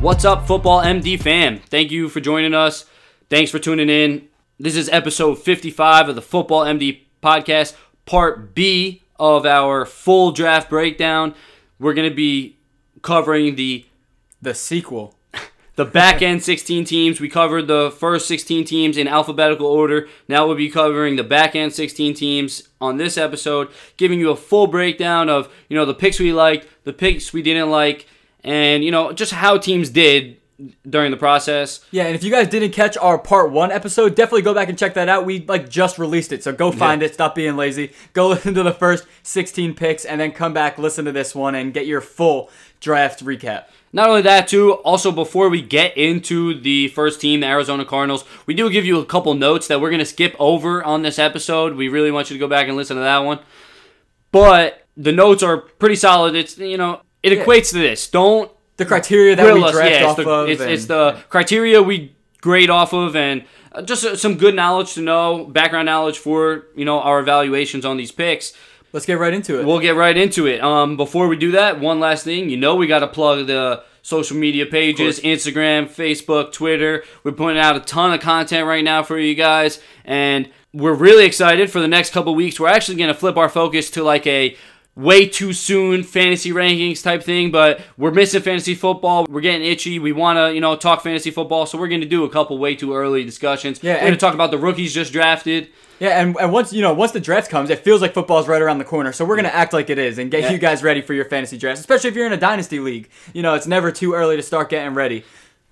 What's up, Football MD fam? Thank you for joining us. Thanks for tuning in. This is episode 55 of the Football MD podcast, part B of our full draft breakdown. We're going to be covering the The sequel. the back end 16 teams. We covered the first 16 teams in alphabetical order. Now we'll be covering the back end 16 teams on this episode, giving you a full breakdown of, you know, the picks we liked, the picks we didn't like, and, you know, just how teams did during the process. Yeah, and if you guys didn't catch our part one episode, definitely go back and check that out. We like just released it, so go find it. Stop being lazy. Go listen to the first 16 picks, and then come back, listen to this one, and get your full draft recap. Not only that, too, also before we get into the first team, the Arizona Cardinals, we do give you a couple notes that we're going to skip over on this episode. We really want you to go back and listen to that one. But the notes are pretty solid. It's, you know, it equates to this. Don't The criteria that we us. draft Yeah, off the, of. it's, and- it's the criteria we grade off of and uh, just uh, some good knowledge to know, background knowledge for, you know, our evaluations on these picks. Let's get right into it. We'll get right into it. Um, before we do that, one last thing. You know, we got to plug the social media pages Instagram, Facebook, Twitter. We're putting out a ton of content right now for you guys. And we're really excited for the next couple weeks. We're actually going to flip our focus to like a way too soon fantasy rankings type thing but we're missing fantasy football we're getting itchy we want to you know talk fantasy football so we're going to do a couple way too early discussions Yeah, we're going to and- talk about the rookies just drafted yeah, and, and once you know, once the draft comes, it feels like football's right around the corner. So we're gonna mm. act like it is and get Yeah. you guys ready for your fantasy draft, especially if you're in a dynasty league. You know, it's never too early to start getting ready.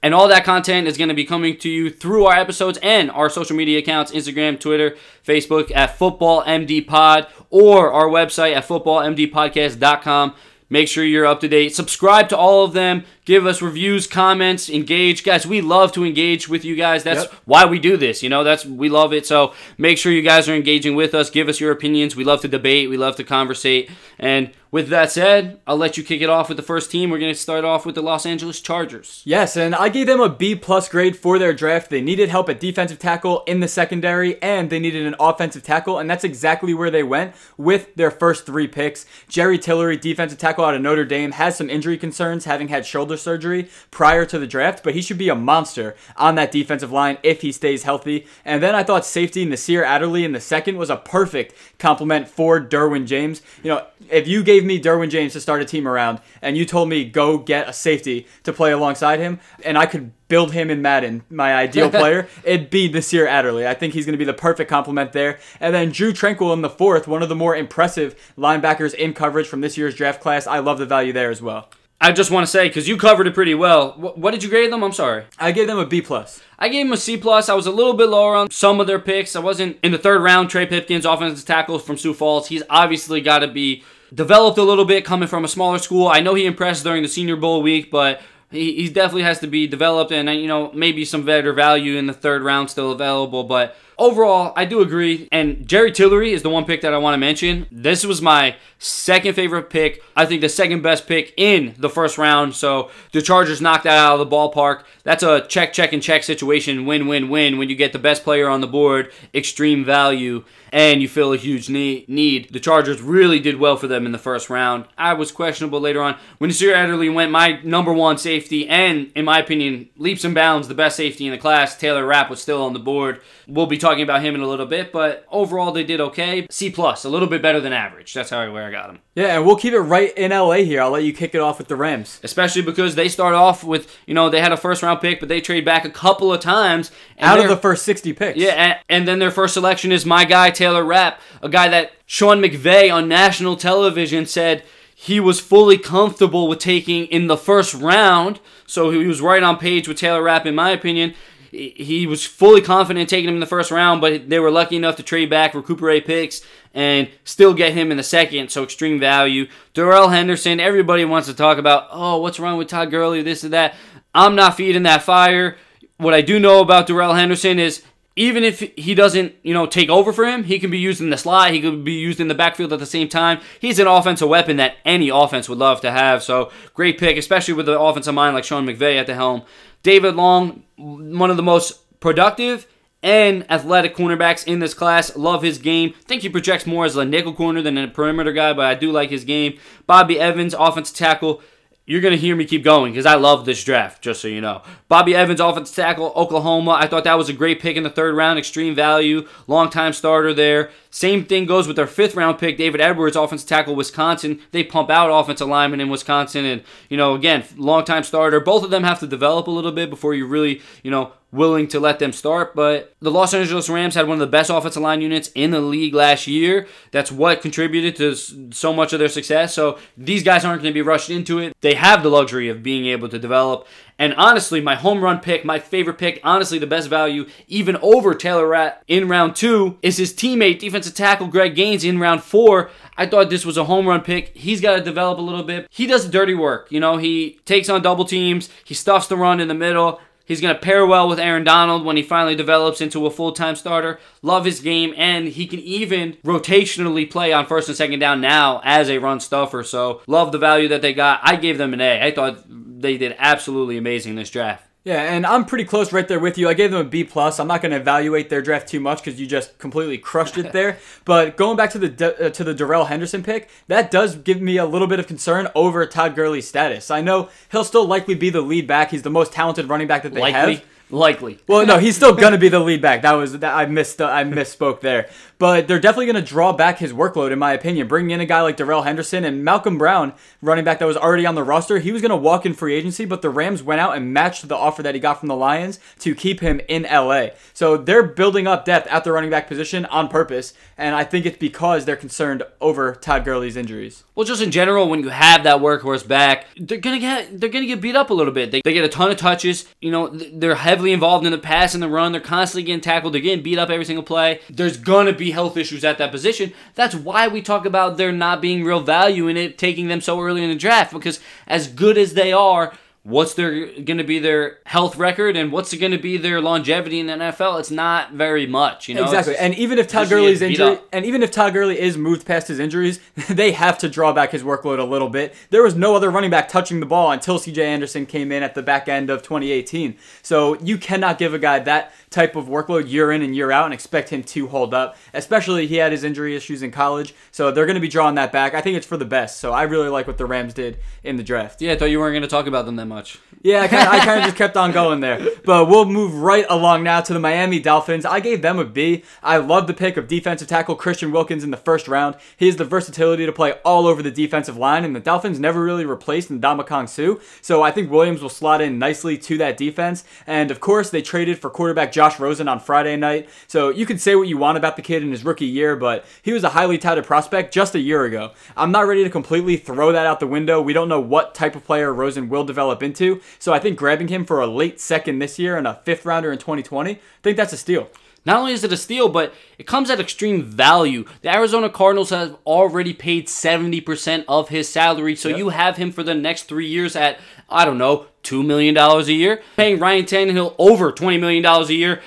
And all that content is going to be coming to you through our episodes and our social media accounts Instagram, Twitter, Facebook at Football MD Pod or our website at footballmdpodcast.com. Make sure you're up to date. Subscribe to all of them. Give us reviews, comments, engage. Guys, we love to engage with you guys. That's Yep. why we do this. You know, that's we love it. So make sure you guys are engaging with us. Give us your opinions. We love to debate. We love to conversate. And with that said, I'll let you kick it off with the first team. We're going to start off with the Los Angeles Chargers. Yes, and I gave them a B plus grade for their draft. They needed help at defensive tackle in the secondary, and they needed an offensive tackle, and that's exactly where they went with their first three picks. Jerry Tillery, defensive tackle out of Notre Dame, has some injury concerns, having had shoulder surgery prior to the draft, but he should be a monster on that defensive line if he stays healthy. And then I thought safety Nasir Adderley in the second was a perfect complement for Derwin James. You know, if you gave me Derwin James to start a team around and you told me go get a safety to play alongside him and I could build him in Madden, my ideal player, it'd be Nasir Adderley. I think he's going to be the perfect complement there. And then Drue Tranquill in the fourth, one of the more impressive linebackers in coverage from this year's draft class. I love the value there as well. I just want to say because you covered it pretty well. What, what did you grade them? I'm sorry. I gave them a B plus. I gave them a C plus. I was a little bit lower on some of their picks. I wasn't in the third round. Trey Pipkins, offensive tackle from Sioux Falls. He's obviously got to be developed a little bit coming from a smaller school. I know he impressed during the Senior Bowl week, but he, he definitely has to be developed and you know maybe some better value in the third round still available. But overall, I do agree. And Jerry Tillery is the one pick that I want to mention. This was my second favorite pick. I think the second best pick in the first round. So the Chargers knocked that out of the ballpark. That's a check, check, and check situation. Win, win, win. When you get the best player on the board, extreme value, and you feel a huge need. The Chargers really did well for them in the first round. I was questionable later on. When Nasir Adderley went, my number one safety, and in my opinion, leaps and bounds the best safety in the class, Taylor Rapp was still on the board. We'll be talking about him in a little bit, but overall they did okay. C plus, a little bit better than average. That's how I where I got them. Yeah, and we'll keep it right in LA here. I'll let you kick it off with the Rams. Especially because they start off with, you know, they had a first round pick, but they trade back a couple of times. Out of the first 60 picks. Yeah, and, and then their first selection is my guy Taylor Rapp, a guy that Sean McVay on national television said he was fully comfortable with taking in the first round. So he was right on page with Taylor Rapp, in my opinion. He was fully confident taking him in the first round, but they were lucky enough to trade back, recuperate picks, and still get him in the second. So extreme value. Darrell Henderson. Everybody wants to talk about, oh, what's wrong with Todd Gurley? This and that. I'm not feeding that fire. What I do know about Darrell Henderson is even if he doesn't, you know, take over for him, he can be used in the slot. He could be used in the backfield at the same time. He's an offensive weapon that any offense would love to have. So great pick, especially with the offensive mind like Sean McVay at the helm. David Long, one of the most productive and athletic cornerbacks in this class. Love his game. Think he projects more as a nickel corner than a perimeter guy, but I do like his game. Bobby Evans, offensive tackle. You're going to hear me keep going because I love this draft, just so you know. Bobby Evans, offensive tackle, Oklahoma. I thought that was a great pick in the third round, extreme value, long-time starter there. Same thing goes with their fifth round pick, David Edwards, offensive tackle, Wisconsin. They pump out offensive linemen in Wisconsin, and you know, again, long-time starter. Both of them have to develop a little bit before you really, you know, willing to let them start. But the Los Angeles Rams had one of the best offensive line units in the league last year. That's what contributed to so much of their success. So these guys aren't going to be rushed into it. They have the luxury of being able to develop. And honestly, my home run pick, my favorite pick, honestly, the best value, even over Taylor Rapp in round two, is his teammate, defensive tackle Greg Gaines in round four. I thought this was a home run pick. He's got to develop a little bit. He does dirty work. You know, he takes on double teams, he stuffs the run in the middle. He's going to pair well with Aaron Donald when he finally develops into a full time starter. Love his game, and he can even rotationally play on first and second down now as a run stuffer. So, love the value that they got. I gave them an A. I thought they did absolutely amazing this draft. Yeah, and I'm pretty close right there with you. I gave them a B plus. I'm not going to evaluate their draft too much because you just completely crushed it there. but going back to the uh, to the Darrell Henderson pick, that does give me a little bit of concern over Todd Gurley's status. I know he'll still likely be the lead back. He's the most talented running back that they likely. have. Likely. Well, no, he's still gonna be the lead back. That was that I missed. I misspoke there. But they're definitely gonna draw back his workload, in my opinion. Bringing in a guy like Darrell Henderson and Malcolm Brown, running back that was already on the roster, he was gonna walk in free agency, but the Rams went out and matched the offer that he got from the Lions to keep him in LA. So they're building up depth at the running back position on purpose, and I think it's because they're concerned over Todd Gurley's injuries. Well, just in general, when you have that workhorse back, they're gonna get they're gonna get beat up a little bit. They, they get a ton of touches. You know, they're heavily involved in the pass and the run. They're constantly getting tackled. They're getting beat up every single play. There's gonna be health issues at that position. That's why we talk about there not being real value in it, taking them so early in the draft. Because as good as they are, what's their going to be their health record and what's going to be their longevity in the NFL? It's not very much, you know. Exactly. It's, and even if Todd Gurley's injury, and even if Todd Gurley is moved past his injuries, they have to draw back his workload a little bit. There was no other running back touching the ball until C.J. Anderson came in at the back end of 2018. So you cannot give a guy that type of workload year in and year out and expect him to hold up. Especially he had his injury issues in college, so they're going to be drawing that back. I think it's for the best. So I really like what the Rams did in the draft. Yeah, I thought you weren't going to talk about them that much. Yeah, I kind of just kept on going there. But we'll move right along now to the Miami Dolphins. I gave them a B. I love the pick of defensive tackle Christian Wilkins in the first round. He has the versatility to play all over the defensive line, and the Dolphins never really replaced Ndamukong Suh. So I think Williams will slot in nicely to that defense. And of course, they traded for quarterback Josh Rosen on Friday night. So you can say what you want about the kid in his rookie year, but he was a highly touted prospect just a year ago. I'm not ready to completely throw that out the window. We don't know what type of player Rosen will develop into. So I think grabbing him for a late second this year and a fifth rounder in 2020, I think that's a steal. Not only is it a steal, but it comes at extreme value. The Arizona Cardinals have already paid 70% of his salary, so yep. you have him for the next three years at, I don't know, $2 million a year. Paying Ryan Tannehill over $20 million a year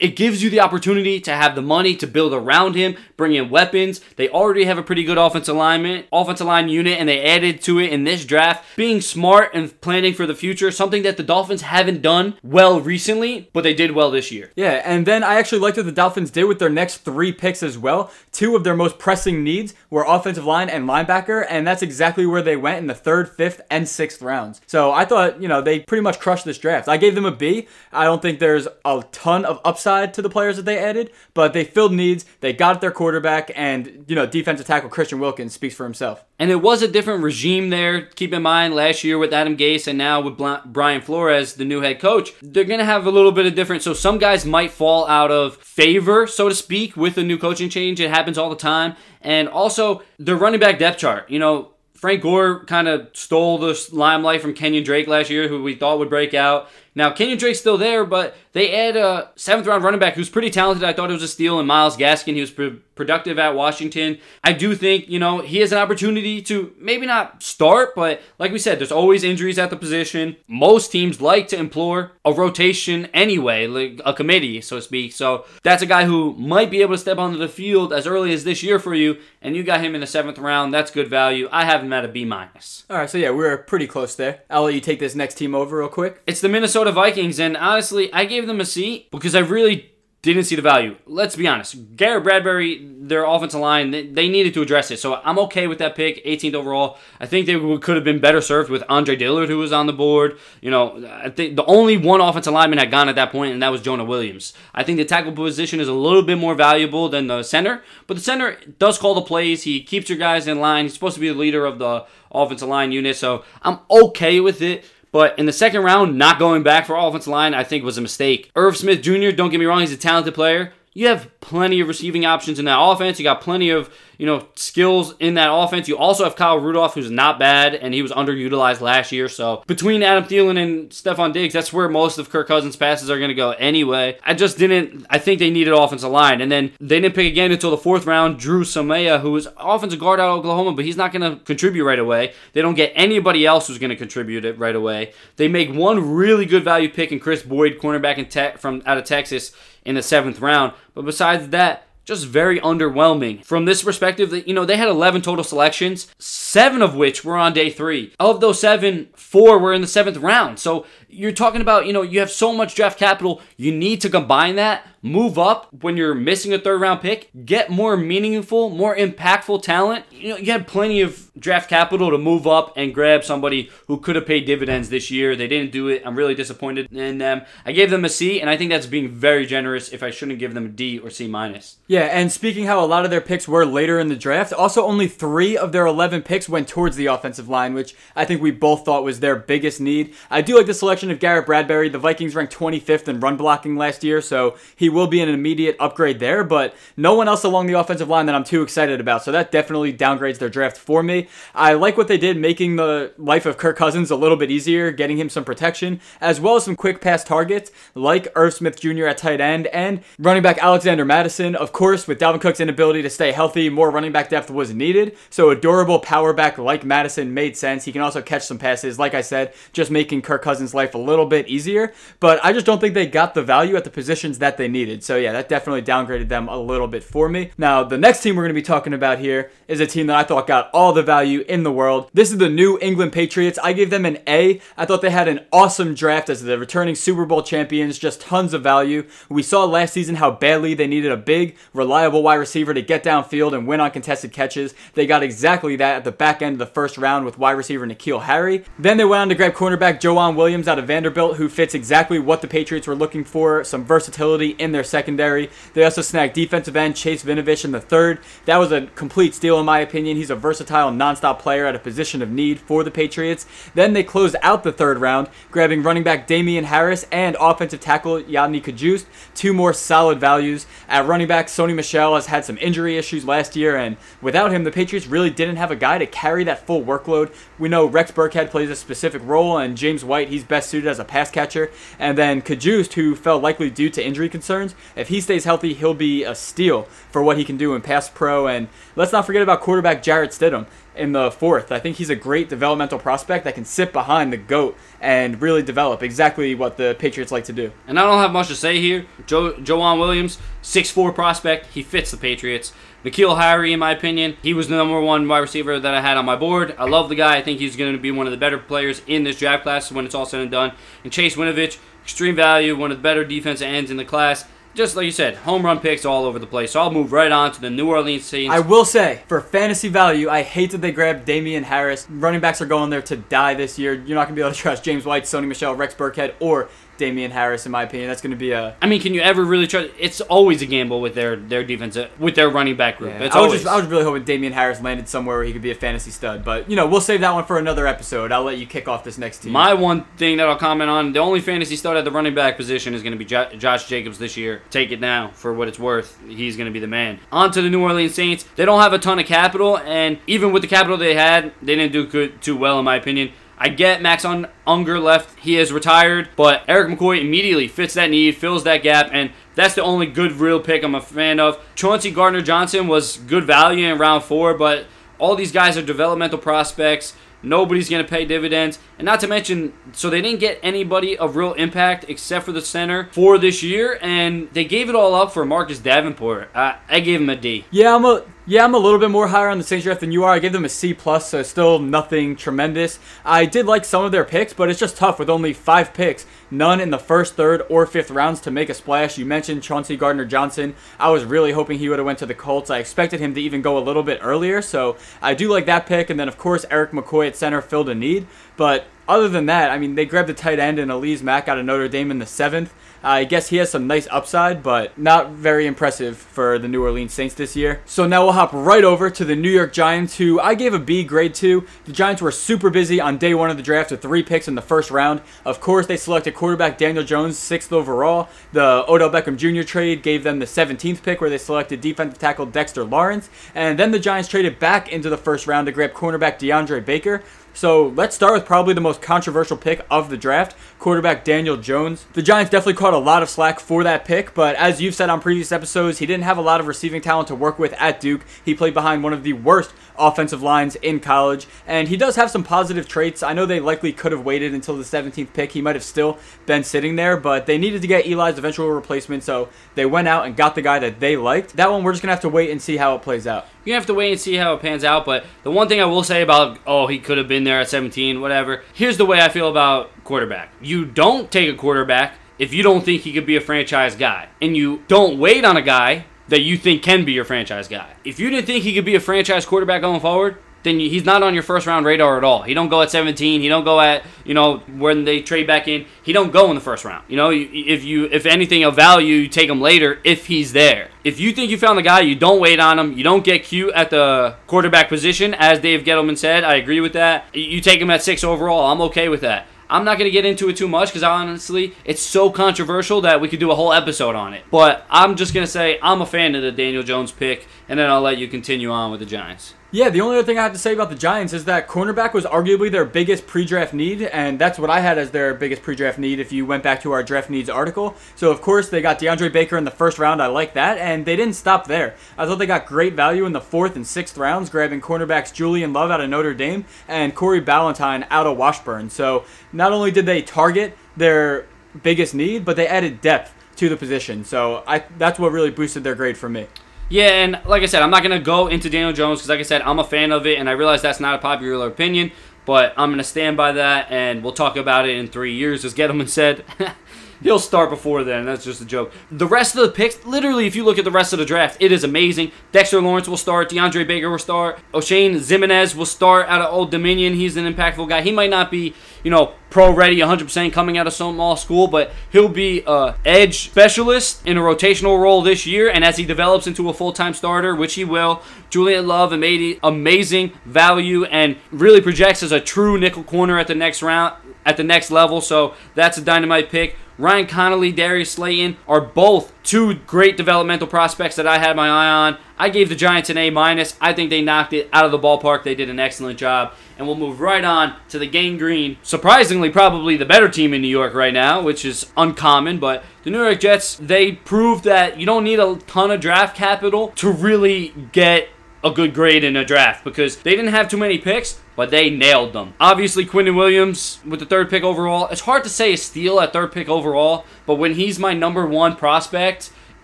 it gives you the opportunity to have the money to build around him, bring in weapons. They already have a pretty good offensive alignment, offensive line unit, and they added to it in this draft. Being smart and planning for the future, something that the Dolphins haven't done well recently, but they did well this year. Yeah, and then I actually liked what the Dolphins did with their next three picks as well. Two of their most pressing needs were offensive line and linebacker, and that's exactly where they went in the third, fifth, and sixth rounds. So I thought, you know, they pretty much crushed this draft. I gave them a B. I don't think there's a ton of upside upside to the players that they added, but they filled needs. They got their quarterback, and you know, defensive tackle Christian Wilkins speaks for himself. And it was a different regime there. Keep in mind, last year with Adam Gase, and now with Brian Flores, the new head coach, they're gonna have a little bit of different. So some guys might fall out of favor, so to speak, with the new coaching change. It happens all the time. And also, the running back depth chart. You know, Frank Gore kind of stole the limelight from Kenyon Drake last year, who we thought would break out. Now, Kenyon Drake's still there, but they add a seventh round running back who's pretty talented. I thought it was a steal, and Myles Gaskin. He was pre- productive at Washington. I do think, you know, he has an opportunity to maybe not start, but like we said, there's always injuries at the position. Most teams like to implore a rotation anyway, like a committee, so to speak. So that's a guy who might be able to step onto the field as early as this year for you, and you got him in the seventh round. That's good value. I have him at a B minus. All right, so yeah, we're pretty close there. I'll let you take this next team over real quick. It's the Minnesota Vikings, and honestly, I gave them a C because I really didn't see the value. Let's be honest. Garrett Bradbury, their offensive line, they, they needed to address it. So I'm okay with that pick, 18th overall. I think they could have been better served with Andre Dillard, who was on the board. You know, I think the only one offensive lineman had gone at that point, and that was Jonah Williams. I think the tackle position is a little bit more valuable than the center, but the center does call the plays. He keeps your guys in line. He's supposed to be the leader of the offensive line unit, so I'm okay with it. But in the second round, not going back for offensive line, I think was a mistake. Irv Smith Jr., don't get me wrong, he's a talented player. You have plenty of receiving options in that offense. You got plenty of you know, skills in that offense. You also have Kyle Rudolph, who's not bad, and he was underutilized last year. So between Adam Thielen and Stefon Diggs, that's where most of Kirk Cousins' passes are going to go anyway. I just didn't. I think they needed offensive line, and then they didn't pick again until the fourth round. Dru Samia, who is offensive guard out of Oklahoma, but he's not going to contribute right away. They don't get anybody else who's going to contribute it right away. They make one really good value pick in Kris Boyd, cornerback in te- from out of Texas in the seventh round. But besides that, just very underwhelming. From this perspective, that you know, they had 11 total selections, seven of which were on day three. Of those seven, four were in the seventh round. So you're talking about, you know, you have so much draft capital, you need to combine that move up when you're missing a third round pick, get more meaningful, more impactful talent. You know, you had plenty of draft capital to move up and grab somebody who could have paid dividends this year. They didn't do it. I'm really disappointed in them. I gave them a C, and I think that's being very generous if I shouldn't give them a D or C minus. Yeah, and speaking how a lot of their picks were later in the draft, also only three of their 11 picks went towards the offensive line, which I think we both thought was their biggest need. I do like the selection of Garrett Bradbury. The Vikings ranked 25th in run blocking last year, so he will be an immediate upgrade there, but no one else along the offensive line that I'm too excited about. So that definitely downgrades their draft for me. I like what they did, making the life of Kirk Cousins a little bit easier, getting him some protection, as well as some quick pass targets, like Irv Smith Jr. at tight end and running back Alexander Mattison. Of course, with Dalvin Cook's inability to stay healthy, more running back depth was needed. So a durable power back like Mattison made sense. He can also catch some passes, like I said, just making Kirk Cousins' life a little bit easier. But I just don't think they got the value at the positions that they needed. So yeah, that definitely downgraded them a little bit for me. Now, the next team we're going to be talking about here is a team that I thought got all the value in the world. This is the New England Patriots. I gave them an A. I thought they had an awesome draft as the returning Super Bowl champions, just tons of value. We saw last season how badly they needed a big, reliable wide receiver to get downfield and win on contested catches. They got exactly that at the back end of the first round with wide receiver N'Keal Harry. Then they went on to grab cornerback Joejuan Williams out of Vanderbilt, who fits exactly what the Patriots were looking for some versatility in their secondary. They also snagged defensive end Chase Winovich in the third. That was a complete steal, in my opinion. He's a versatile, nonstop player at a position of need for the Patriots. Then they closed out the third round, grabbing running back Damien Harris and offensive tackle Yodny Cajuste. Two more solid values. At running back, Sony Michel has had some injury issues last year, and without him, the Patriots really didn't have a guy to carry that full workload. We know Rex Burkhead plays a specific role, and James White, he's best suited as a pass catcher. And then Cajuste, who fell likely due to injury concerns, if he stays healthy, he'll be a steal for what he can do in pass pro. And let's not forget about quarterback Jarrett Stidham in the fourth. I think he's a great developmental prospect that can sit behind the GOAT and really develop exactly what the Patriots like to do. And I don't have much to say here. Joe Joejuan Williams, 6'4 prospect, he fits the Patriots. N'Keal Harry, in my opinion, he was the number one wide receiver that I had on my board. I love the guy. I think he's going to be one of the better players in this draft class when it's all said and done. And Chase Winovich, extreme value, one of the better defensive ends in the class just like you said, home run picks all over the place. So I'll move right on to the New Orleans Saints. I will say, for fantasy value, I hate that they grabbed Damien Harris. Running backs are going there to die this year. You're not going to be able to trust James White, Sony Michel, Rex Burkhead, or Damien Harris, in my opinion. That's going to be a. I mean, can you ever really trust? It's always a gamble with their their defense, uh, with their running back group. Yeah, I was just I was really hoping Damien Harris landed somewhere where he could be a fantasy stud, but you know we'll save that one for another episode. I'll let you kick off this next team. My one thing that I'll comment on: the only fantasy stud at the running back position is going to be jo- Josh Jacobs this year. Take it now for what it's worth. He's going to be the man. On to the New Orleans Saints. They don't have a ton of capital, and even with the capital they had, they didn't do good too well in my opinion. I get Max on Unger left. He is retired, but Erik McCoy immediately fits that need, fills that gap, and that's the only good real pick I'm a fan of. Chauncey Gardner Johnson was good value in round four, but all these guys are developmental prospects. Nobody's going to pay dividends. And not to mention, so they didn't get anybody of real impact except for the center for this year. And they gave it all up for Marcus Davenport. I, I gave him a D. Yeah, I'm a Yeah, I'm a little bit more higher on the Saints draft than you are. I gave them a C plus, so still nothing tremendous. I did like some of their picks, but it's just tough with only five picks, none in the first, third, or fifth rounds to make a splash. You mentioned Chauncey Gardner Johnson. I was really hoping he would have went to the Colts. I expected him to even go a little bit earlier, so I do like that pick. And then of course Erik McCoy at center filled a need, but other than that, I mean, they grabbed the tight end and Alize Mack out of Notre Dame in the seventh. Uh, I guess he has some nice upside, but not very impressive for the New Orleans Saints this year. So now we'll hop right over to the New York Giants, who I gave a B grade to. The Giants were super busy on day one of the draft with three picks in the first round. Of course, they selected quarterback Daniel Jones, sixth overall. The Odell Beckham Jr. trade gave them the 17th pick, where they selected defensive tackle Dexter Lawrence. And then the Giants traded back into the first round to grab cornerback DeAndre Baker. So let's start with probably the most controversial pick of the draft, quarterback Daniel Jones. The Giants definitely caught a lot of slack for that pick, but as you've said on previous episodes, he didn't have a lot of receiving talent to work with at Duke. He played behind one of the worst offensive lines in college, and he does have some positive traits. I know they likely could have waited until the 17th pick. He might have still been sitting there, but they needed to get Eli's eventual replacement, so they went out and got the guy that they liked. That one, we're just going to have to wait and see how it plays out. You have to wait and see how it pans out, but the one thing I will say about, oh, he could have been there at 17, whatever, here's the way I feel about quarterback. You don't take a quarterback if you don't think he could be a franchise guy. And you don't wait on a guy that you think can be your franchise guy. If you didn't think he could be a franchise quarterback going forward, then he's not on your first round radar at all. He don't go at 17. He don't go at you know when they trade back in. He don't go in the first round. You know if you if anything of value, you take him later if he's there. If you think you found the guy, you don't wait on him. You don't get cute at the quarterback position, as Dave Gettleman said. I agree with that. You take him at six overall. I'm okay with that. I'm not going to get into it too much because honestly, it's so controversial that we could do a whole episode on it. But I'm just going to say I'm a fan of the Daniel Jones pick, and then I'll let you continue on with the Giants. Yeah, the only other thing I have to say about the Giants is that cornerback was arguably their biggest pre-draft need, and that's what I had as their biggest pre-draft need. If you went back to our draft needs article, so of course they got DeAndre Baker in the first round. I like that, and they didn't stop there. I thought they got great value in the fourth and sixth rounds, grabbing cornerbacks Julian Love out of Notre Dame and Corey Ballentine out of Washburn. So not only did they target their biggest need, but they added depth to the position. So I that's what really boosted their grade for me. Yeah, and like I said, I'm not to go into Daniel Jones because, like I said, I'm a fan of it, and I realize that's not a popular opinion, but I'm to stand by that, and we'll talk about it in three years, as Gettleman said. He'll start before then. That's just a joke. The rest of the picks, literally, if you look at the rest of the draft, it is amazing. Dexter Lawrence will start. DeAndre Baker will start. Oshane Ximines will start out of Old Dominion. He's an impactful guy. He might not be, you know, pro ready 100% coming out of some small school, but he'll be a edge specialist in a rotational role this year. And as he develops into a full time starter, which he will, Julian Love amazing value and really projects as a true nickel corner at the next round, at the next level. So that's a dynamite pick. Ryan Connelly, Darius Slayton are both two great developmental prospects that I had my eye on. I gave the Giants an A minus. I think they knocked it out of the ballpark. They did an excellent job. And we'll move right on to the Gang Green. Surprisingly, probably the better team in New York right now, which is uncommon. But the New York Jets, they proved that you don't need a ton of draft capital to really get a good grade in a draft because they didn't have too many picks, but they nailed them. Obviously, Quinnen Williams with the third pick overall. It's hard to say a steal at third pick overall, but when he's my number one prospect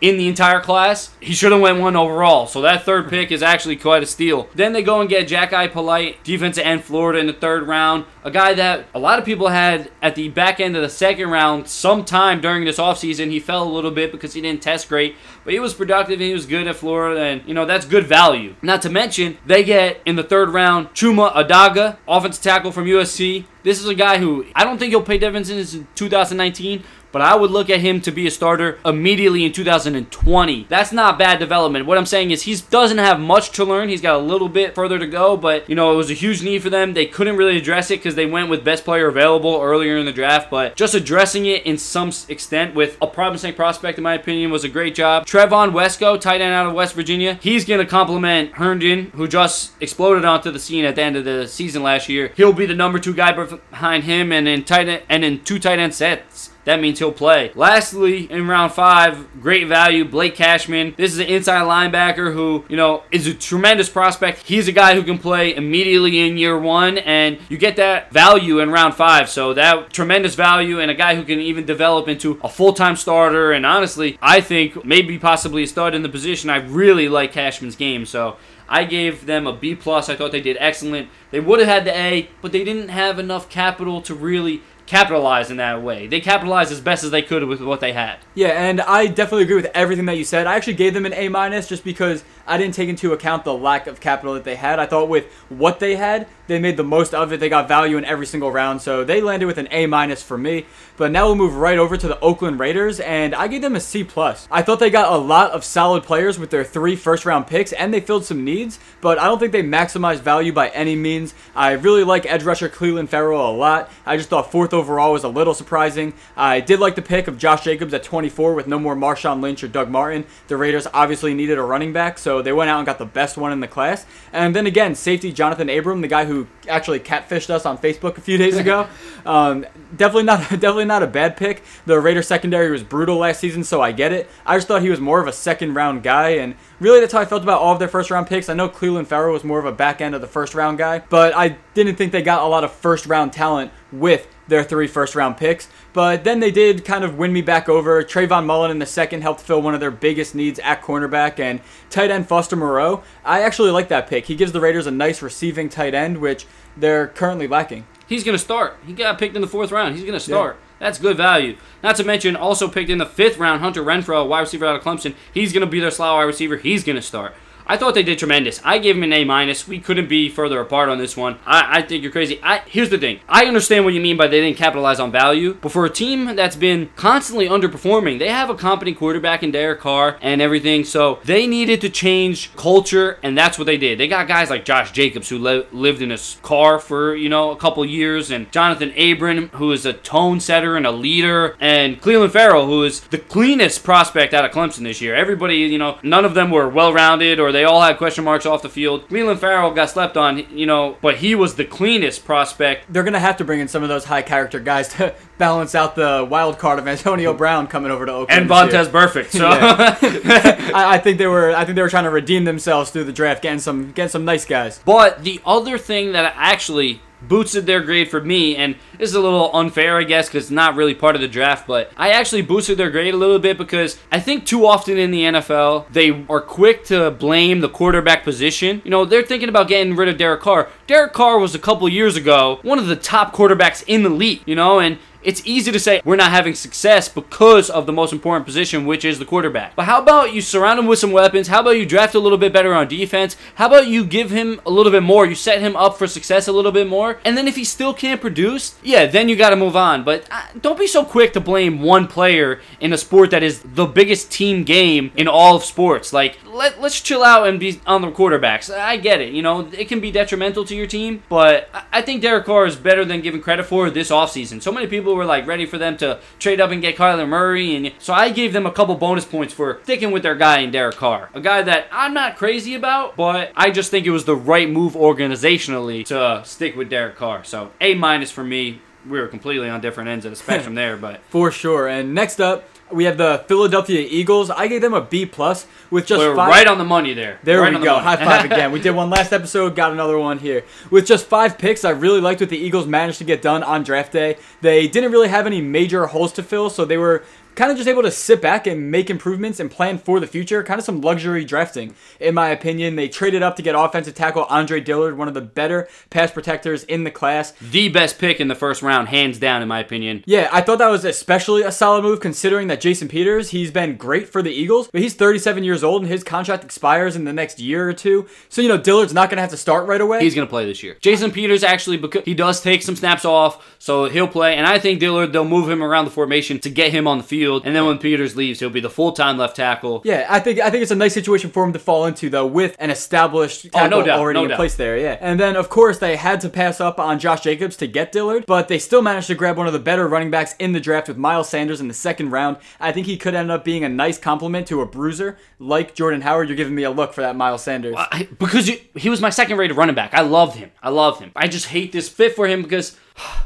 in the entire class, he should have went one overall. So that third mm-hmm. pick is actually quite a steal. Then they go and get Jachai Polite, defensive end Florida in the third round. A guy that a lot of people had at the back end of the second round sometime during this offseason. He fell a little bit because he didn't test great, but he was productive and he was good at Florida, and you know that's good value. Not to mention they get in the third round Chuma Edoga, offensive tackle from USC. This is a guy who I don't think he'll pay dividends in 2019, but I would look at him to be a starter immediately in 2020. That's not bad development. What I'm saying is he doesn't have much to learn. He's got a little bit further to go, but you know, it was a huge need for them. They couldn't really address it because they went with best player available earlier in the draft, but just addressing it in some extent with a promising prospect, in my opinion, was a great job. Trevon Wesco, tight end out of West Virginia, he's going to complement Herndon, who just exploded onto the scene at the end of the season last year. He'll be the number two guy behind him, and in tight end, and in two tight end sets that means he'll play. Lastly, in round five, great value, Blake Cashman. This is an inside linebacker who, you know, is a tremendous prospect. He's a guy who can play immediately in year one, and you get that value in round five. So that tremendous value and a guy who can even develop into a full-time starter. And honestly, I think maybe possibly a stud in the position. I really like Cashman's game. So I gave them a B plus. I thought they did excellent. They would have had the A, but they didn't have enough capital to really capitalize in that way. They capitalized as best as they could with what they had. Yeah, and I definitely agree with everything that you said. I actually gave them an A minus just because I didn't take into account the lack of capital that they had. I thought with what they had, they made the most of it. They got value in every single round, so they landed with an A minus for me. But now we'll move right over to the Oakland Raiders, and I gave them a C plus. I thought they got a lot of solid players with their three first round picks, and they filled some needs. But I don't think they maximized value by any means. I really like edge rusher Clelin Ferrell a lot. I just thought fourth overall was a little surprising. I did like the pick of Josh Jacobs at 24 with no more Marshawn Lynch or Doug Martin. The Raiders obviously needed a running back, so they went out and got the best one in the class. And then again, safety Jonathan Abram, the guy who actually catfished us on Facebook a few days ago. um, definitely not definitely not a bad pick. The Raider secondary was brutal last season, so I get it. I just thought he was more of a second round guy, and really that's how I felt about all of their first round picks. I know Clelin Ferrell was more of a back end of the first round guy, but I didn't think they got a lot of first round talent with their three first round picks. But then they did kind of win me back over. Trayvon Mullen in the second helped fill one of their biggest needs at cornerback and tight end Foster Moreau. I actually like that pick. He gives the Raiders a nice receiving tight end, which they're currently lacking. He's going to start. He got picked in the fourth round. He's going to start. Yeah. That's good value. Not to mention, also picked in the fifth round, Hunter Renfrow, wide receiver out of Clemson. He's going to be their slot wide receiver. He's going to start. I thought they did tremendous. I gave them an A minus. We couldn't be further apart on this one. I, I think you're crazy. I, here's the thing. I understand what you mean by they didn't capitalize on value, but for a team that's been constantly underperforming, they have a competent quarterback in Derek Carr and everything. So they needed to change culture, and that's what they did. They got guys like Josh Jacobs who li- lived in a car for you know a couple years, and Jonathan Abram who is a tone setter and a leader, and Clelin Ferrell who is the cleanest prospect out of Clemson this year. Everybody, you know, none of them were well rounded or they all had question marks off the field. Clelin Ferrell got slept on, you know, but he was the cleanest prospect. They're gonna have to bring in some of those high character guys to balance out the wild card of Antonio Brown coming over to Oakland. And Vontaze Burfict. So I, I, think they were I think they were trying to redeem themselves through the draft, getting some getting some nice guys. But the other thing that actually boosted their grade for me, and this is a little unfair, I guess, because it's not really part of the draft, but I actually boosted their grade a little bit because I think too often in the NFL, they are quick to blame the quarterback position. You know, they're thinking about getting rid of Derek Carr. Derek Carr was a couple years ago one of the top quarterbacks in the league, you know, and it's easy to say we're not having success because of the most important position, which is the quarterback. But how about you surround him with some weapons? How about you draft a little bit better on defense? How about you give him a little bit more? You set him up for success a little bit more. And then if he still can't produce, yeah, then you got to move on. But uh, don't be so quick to blame one player in a sport that is the biggest team game in all of sports. Like, let, let's chill out and be on the quarterbacks. I get it. You know, it can be detrimental to your team, but I think Derek Carr is better than given credit for this offseason. So many people were like ready for them to trade up and get Kyler Murray, and so I gave them a couple bonus points for sticking with their guy in Derek Carr, a guy that I'm not crazy about, but I just think it was the right move organizationally to stick with Derek Carr. So A minus for me. We were completely on different ends of the spectrum there, but for sure. And next up, we have the Philadelphia Eagles. I gave them a B plus with just We're five. right on the money there. There right we go. High five again. We did one last episode, got another one here. With just five picks, I really liked what the Eagles managed to get done on draft day. They didn't really have any major holes to fill, so they were kind of just able to sit back and make improvements and plan for the future. Kind of some luxury drafting, in my opinion. They traded up to get offensive tackle Andre Dillard, one of the better pass protectors in the class. The best pick in the first round, hands down, in my opinion. Yeah, I thought that was especially a solid move considering that Jason Peters, he's been great for the Eagles, but he's 37 years old and his contract expires in the next year or two. So, you know, Dillard's not going to have to start right away. He's going to play this year. Jason Peters actually, because he does take some snaps off, so he'll play. And I think Dillard, they'll move him around the formation to get him on the field field, and then when Peters leaves, he'll be the full time left tackle. Yeah, I think I think it's a nice situation for him to fall into though, with an established tackle oh, no doubt, already no in doubt. place there. Yeah, and then of course they had to pass up on Josh Jacobs to get Dillard, but they still managed to grab one of the better running backs in the draft with Miles Sanders in the second round. I think he could end up being a nice complement to a bruiser like Jordan Howard. You're giving me a look for that Miles Sanders well, I, because he was my second rated running back. I loved him. I loved him. I just hate this fit for him because.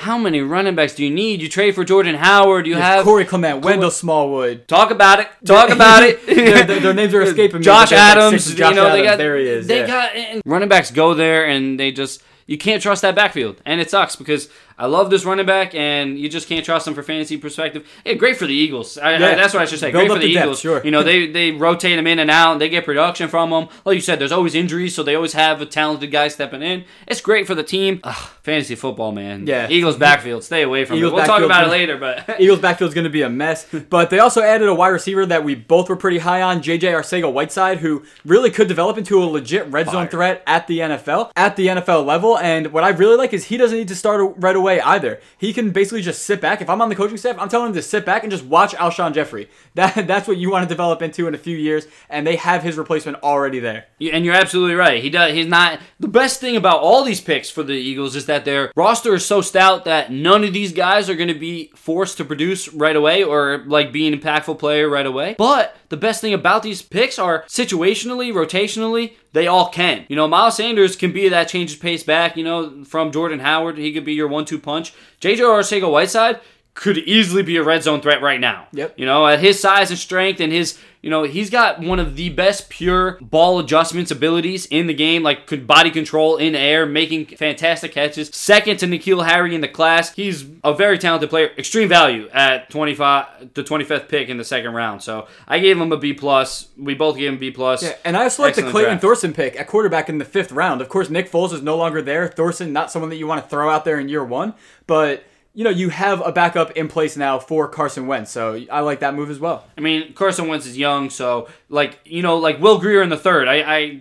how many running backs do you need? You trade for Jordan Howard. You have Corey Clement, Wendell Smallwood. Talk about it. Talk about it. their, their, their names are escaping me. Josh but there's like Adams. Josh you know they got there he is. They yeah. got running backs go there and they just you can't trust that backfield and it sucks because I love this running back and you just can't trust him for fantasy perspective. Yeah, great for the Eagles. I, I- that's what I should say. Build great for the the depth, Eagles. sure. You know they they rotate them in and out. and They get production from them. Like you said, there's always injuries, so they always have a talented guy stepping in. It's great for the team. Ugh, fantasy football, man. Yeah. Eagles backfield. Stay away from Eagles it. We'll talk about it later, but. Eagles backfield's going to be a mess. But they also added a wide receiver that we both were pretty high on, JJ Arcega Whiteside, who really could develop into a legit red zone threat at the NFL, at the NFL level. And what I really like is he doesn't need to start right away either. He can basically just sit back. If I'm on the coaching staff, I'm telling him to sit back and just watch Alshon Jeffery. That that's what you want to develop into in a few years, and they have his replacement already there. And you're absolutely right. He does. He's not. The best thing about all these picks for the Eagles is that their roster is so stout that none of these guys are going to be forced to produce right away or like be an impactful player right away. But the best thing about these picks are situationally, rotationally, they all can. You know, Miles Sanders can be that change of pace back. You know, from Jordan Howard, he could be your one-two punch. JJ Arcega Whiteside could easily be a red zone threat right now. Yep. You know, at his size and strength and his, you know, he's got one of the best pure ball adjustments abilities in the game, like body control in air, making fantastic catches. Second to N'Keal Harry in the class. He's a very talented player, extreme value at 25 the 25th pick in the second round. So, I gave him a B plus. We both gave him B plus. Yeah, and I also like the Excellent Clayton draft. Thorson pick at quarterback in the fifth round. Of course, Nick Foles is no longer there. Thorson, not someone that you want to throw out there in year one, but you know you have a backup in place now for Carson Wentz, so I like that move as well. I mean, Carson Wentz is young, so like you know, like Will Grier in the third. I, I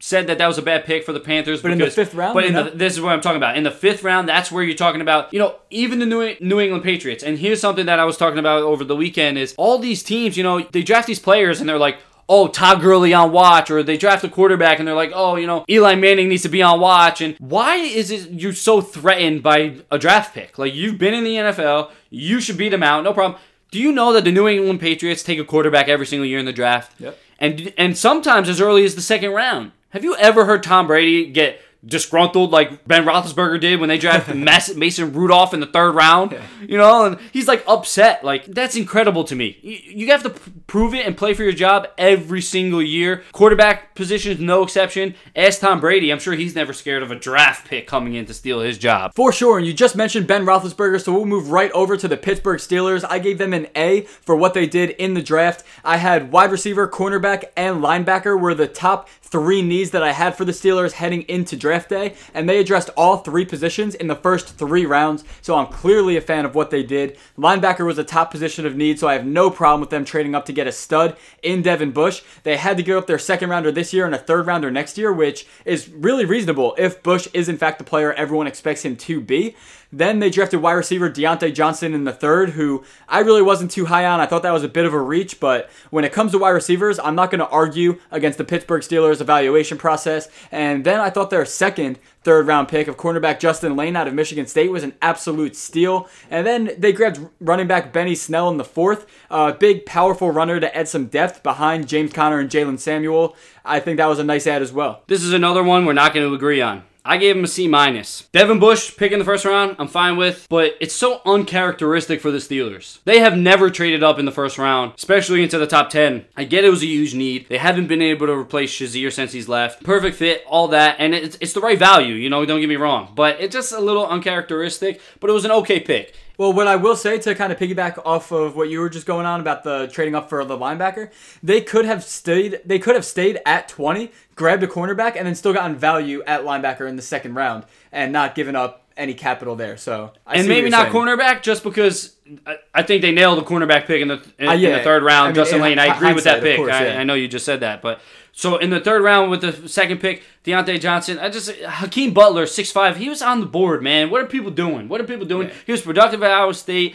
said that that was a bad pick for the Panthers, But in the fifth round, But in the, this is what I'm talking about. In the fifth round, that's where you're talking about. You know, even the New, New England Patriots. And here's something that I was talking about over the weekend: is all these teams. You know, they draft these players and they're like. Oh, Todd Gurley on watch, or they draft a quarterback and they're like, oh, you know, Eli Manning needs to be on watch. And why is it you're so threatened by a draft pick? Like, you've been in the NFL, you should beat them out, no problem. Do you know that the New England Patriots take a quarterback every single year in the draft? Yep. And and sometimes as early as the second round. Have you ever heard Tom Brady get disgruntled like Ben Roethlisberger did when they drafted Mason Rudolph in the third round? You know, and he's like upset. Like that's incredible to me. You, you have to p- prove it and play for your job every single year. Quarterback position is no exception. Ask Tom Brady. I'm sure he's never scared of a draft pick coming in to steal his job. For sure, and you just mentioned Ben Roethlisberger, so we'll move right over to the Pittsburgh Steelers. I gave them an A for what they did in the draft. I had wide receiver, cornerback, and linebacker were the top three needs that I had for the Steelers heading into draft day, and they addressed all three positions in the first three rounds, so I'm clearly a fan of what they did. Linebacker was a top position of need, so I have no problem with them trading up to get a stud in Devin Bush. They had to give up their second rounder this year and a third rounder next year, which is really reasonable if Bush is in fact the player everyone expects him to be. Then they drafted wide receiver Diontae Johnson in the third, who I really wasn't too high on. I thought that was a bit of a reach, but when it comes to wide receivers, I'm not going to argue against the Pittsburgh Steelers evaluation process. And then I thought their second third round pick of cornerback Justin Layne out of Michigan State was an absolute steal. And then they grabbed running back Benny Snell in the fourth, a big, powerful runner to add some depth behind James Conner and Jaylen Samuel. I think that was a nice add as well. This is another one we're not going to agree on. I gave him a C minus. Devin Bush picking the first round, I'm fine with, but it's so uncharacteristic for the Steelers. They have never traded up in the first round, especially into the top 10. I get it was a huge need. They haven't been able to replace Shazier since he's left. Perfect fit, all that, and it's, it's the right value, you know, don't get me wrong. But it's just a little uncharacteristic, but it was an okay pick. Well, what I will say to kind of piggyback off of what you were just going on about the trading up for the linebacker, they could have stayed. They could have stayed at twenty, grabbed a cornerback, and then still gotten value at linebacker in the second round, and not given up any capital there. So, I and maybe not saying. cornerback just because I, I think they nailed the cornerback pick in the in, Uh, in the third round. I mean, Justin Layne, I agree with that pick. course, I. I know you just said that, but so in the third round with the second pick, Diontae Johnson, I just Hakeem Butler, six five, he was on the board, man. What are people doing? What are people doing? He was productive at Iowa State.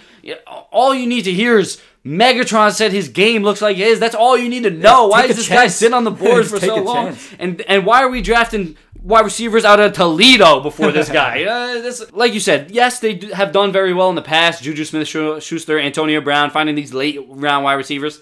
All you need to hear is. Megatron said his game looks like his. That's all you need to know. why take is this guy chance. sitting on the board for so long? chance. And and why are we drafting wide receivers out of Toledo before this guy? uh, this, like you said, yes, they do, have done very well in the past. Juju Smith-Schuster, Antonio Brown, finding these late round wide receivers.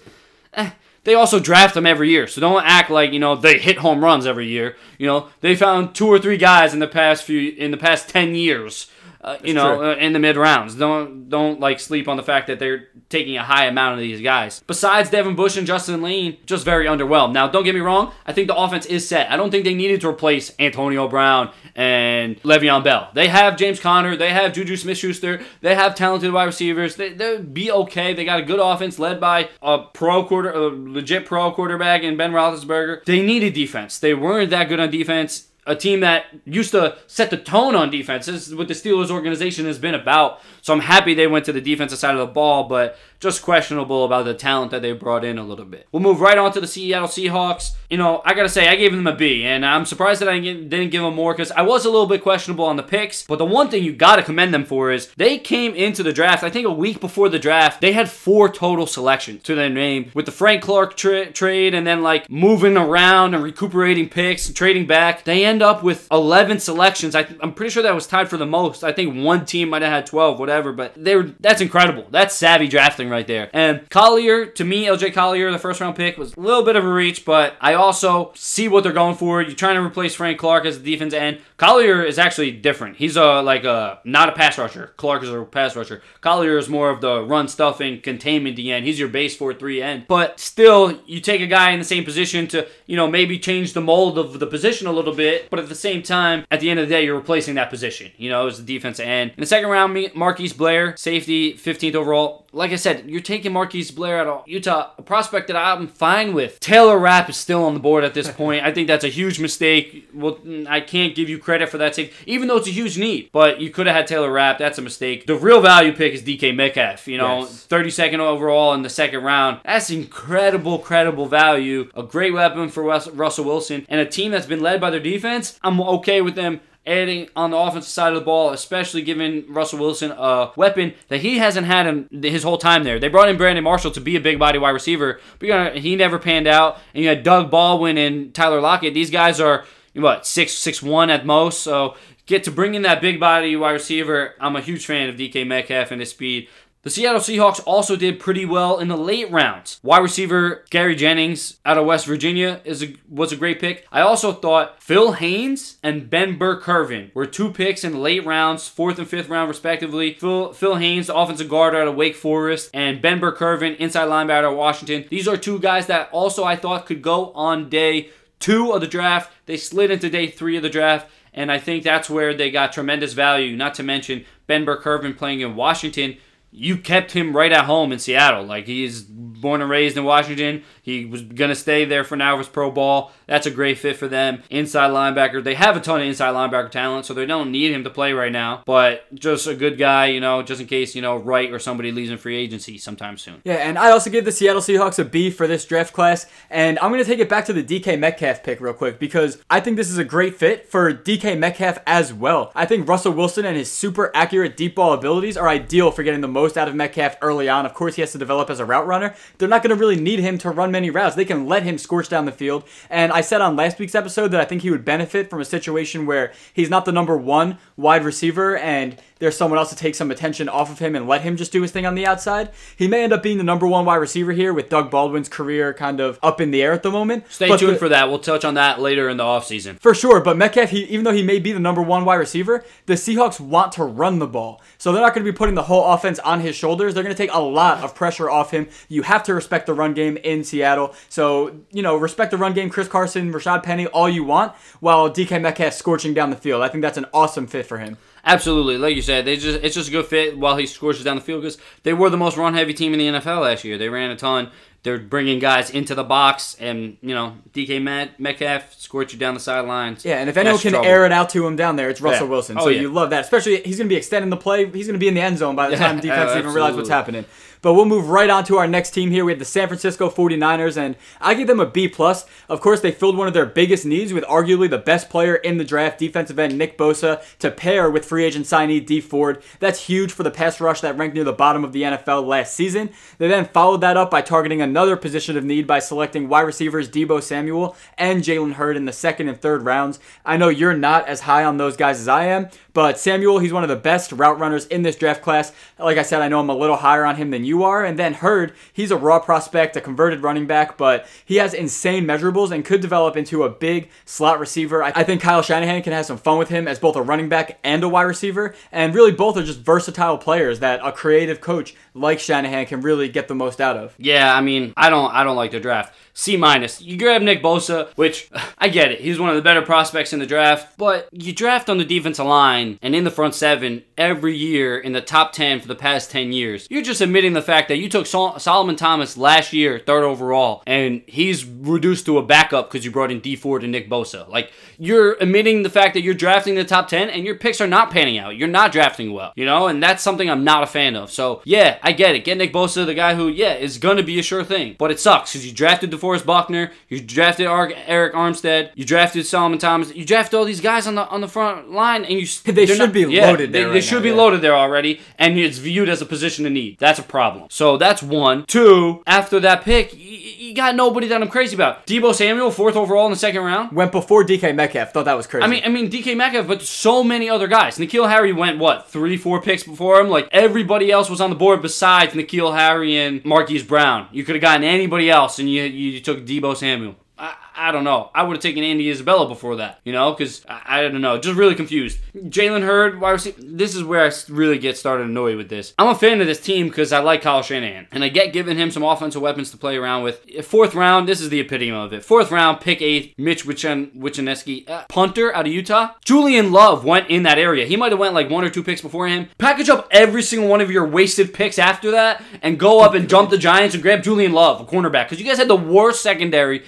Eh, they also draft them every year, so don't act like you know they hit home runs every year. You know they found two or three guys in the past few in the past ten years uh, you know, uh, in the mid rounds. Don't don't like sleep on the fact that they're taking a high amount of these guys. Besides Devin Bush and Justin Layne, just very underwhelmed. Now, don't get me wrong. I think the offense is set. I don't think they needed to replace Antonio Brown and Le'Veon Bell. They have James Conner. They have Juju Smith-Schuster. They have talented wide receivers. They they'll be okay. They got a good offense led by a pro quarter, a legit pro quarterback in Ben Roethlisberger. They needed defense. They weren't that good on defense a team that used to set the tone on defense. This is what the Steelers organization has been about. So I'm happy they went to the defensive side of the ball, but just questionable about the talent that they brought in a little bit. We'll move right on to the Seattle Seahawks. You know, I gotta say, I gave them a B, and I'm surprised that I didn't give them more because I was a little bit questionable on the picks. But the one thing you gotta commend them for is they came into the draft, I think a week before the draft, they had four total selections to their name with the Frank Clark tra- trade and then like moving around and recuperating picks and trading back. They end up with 11 selections. I, am pretty sure that was tied for the most. I think one team might have had 12, whatever, but they were, that's incredible. That's savvy drafting right there. And Collier, to me, LJ Collier, the first round pick, was a little bit of a reach, but I also see what they're going for. You're trying to replace Frank Clark as the defense end. Collier is actually different. He's a like a not a pass rusher. Clark is a pass rusher. Collier is more of the run stuffing containment end. He's your base four three end. But still, you take a guy in the same position to you know maybe change the mold of the position a little bit. But at the same time, at the end of the day, you're replacing that position. You know, as the defense end. In the second round, Marquise Blair, safety, 15th overall. Like I said, you're taking Marquise Blair out of Utah, a prospect that I'm fine with. Taylor Rapp is still on the board at this point. I think that's a huge mistake. Well, I can't give you credit for that take, even though it's a huge need. But you could have had Taylor Rapp. That's a mistake. The real value pick is DK Metcalf. You know, yes. 32nd overall in the second round. That's incredible, credible value. A great weapon for Russell Wilson and a team that's been led by their defense. I'm okay with them adding on the offensive side of the ball, especially giving Russell Wilson a weapon that he hasn't had him his whole time there. They brought in Brandon Marshall to be a big body wide receiver, but he never panned out. And you had Doug Baldwin and Tyler Lockett. These guys are what six six one at most, so get to bring in that big body wide receiver. I'm a huge fan of DK Metcalf and his speed. The Seattle Seahawks also did pretty well in the late rounds. Wide receiver Gary Jennings out of West Virginia is a, was a great pick. I also thought Phil Haynes and Ben Burr-Kirven were two picks in late rounds, fourth and fifth round respectively. Phil, Phil Haynes, the offensive guard out of Wake Forest, and Ben Burr-Kirven, inside linebacker out of Washington. These are two guys that also I thought could go on day two of the draft. They slid into day three of the draft. And I think that's where they got tremendous value, not to mention Ben Burr-Kirven playing in Washington you kept him right at home in Seattle. Like he's born and raised in Washington. He was gonna stay there for now with pro ball. That's a great fit for them. Inside linebacker. They have a ton of inside linebacker talent, so they don't need him to play right now. But just a good guy, you know, just in case, you know, Wright or somebody leaves in free agency sometime soon. Yeah, and I also give the Seattle Seahawks a B for this draft class. And I'm gonna take it back to the DK Metcalf pick real quick because I think this is a great fit for DK Metcalf as well. I think Russell Wilson and his super accurate deep ball abilities are ideal for getting the most out of Metcalf early on. Of course, he has to develop as a route runner. They're not gonna really need him to run many routes. They can let him scorch down the field. And I said on last week's episode that I think he would benefit from a situation where he's not the number one wide receiver and there's someone else to take some attention off of him and let him just do his thing on the outside. He may end up being the number one wide receiver here with Doug Baldwin's career kind of up in the air at the moment. Stay but tuned the, for that. We'll touch on that later in the offseason. For sure. But Metcalf, he, even though he may be the number one wide receiver, the Seahawks want to run the ball. So they're not going to be putting the whole offense on his shoulders. They're going to take a lot of pressure off him. You have to respect the run game in Seattle. So, you know, respect the run game, Chris Carson, Rashad Penny, all you want, while DK Metcalf scorching down the field. I think that's an awesome fit for him. Absolutely, like you said, they just it's just a good fit while he scorches down the field because they were the most run heavy team in the NFL last year. They ran a ton. They're bringing guys into the box, and you know DK Met, Metcalf squirt you down the sidelines. Yeah, and if anyone can trouble. air it out to him down there, it's Russell yeah. Wilson. Oh, so yeah. you love that. Especially he's going to be extending the play. He's going to be in the end zone by the time defense even realize what's happening. But we'll move right on to our next team here. We have the San Francisco 49ers, and I give them a B plus. Of course, they filled one of their biggest needs with arguably the best player in the draft, defensive end Nick Bosa, to pair with free agent signee Dee Ford. That's huge for the pass rush that ranked near the bottom of the NFL last season. They then followed that up by targeting another position of need by selecting wide receivers Deebo Samuel and Jalen Hurd in the second and third rounds. I know you're not as high on those guys as I am, But Samuel, he's one of the best route runners in this draft class. Like I said, I know I'm a little higher on him than you are. And then Hurd, he's a raw prospect, a converted running back, but he has insane measurables and could develop into a big slot receiver. I think Kyle Shanahan can have some fun with him as both a running back and a wide receiver. And really, both are just versatile players that a creative coach like Shanahan can really get the most out of. Yeah, I mean, I don't, I don't like the draft. C minus. You grab Nick Bosa, which I get it. He's one of the better prospects in the draft, but you draft on the defensive line and in the front seven every year in the top 10 for the past 10 years. You're just admitting the fact that you took Sol- Solomon Thomas last year, third overall, and he's reduced to a backup because you brought in Dee Ford and Nick Bosa. Like, you're admitting the fact that you're drafting the top 10 and your picks are not panning out. You're not drafting well, you know, and that's something I'm not a fan of. So, yeah, I get it. Get Nick Bosa, the guy who, yeah, is going to be a sure thing, but it sucks because you drafted DeForest Buckner, you drafted Arik Armstead, you drafted Solomon Thomas, you drafted all these guys on the on the front line, and you they should not, be yeah, loaded. They, right they should now, be yeah. loaded there already, and it's viewed as a position of need. That's a problem. So that's one. Two. After that pick, you, you got nobody that I'm crazy about. Deebo Samuel, fourth overall in the second round. Went before DK Metcalf. Thought that was crazy. I mean, I mean DK Metcalf, but so many other guys. N'Keal Harry went what three, four picks before him. Like everybody else was on the board besides N'Keal Harry and Marquise Brown. You could have gotten anybody else, and you you took Deebo Samuel. I, I don't know. I would have taken Andy Isabella before that, you know, because I, I don't know. Just really confused. Jalen Hurd, wide receiver. This is where I really get started annoyed with this. I'm a fan of this team because I like Kyle Shanahan, and I get giving him some offensive weapons to play around with. Fourth round, this is the epitome of it. Fourth round, pick eighth, Mitch Wishnowsky, uh, punter out of Utah. Julian Love went in that area. He might have went like one or two picks before him. Package up every single one of your wasted picks after that, and go up and jump the Giants and grab Julian Love, a cornerback, because you guys had the worst secondary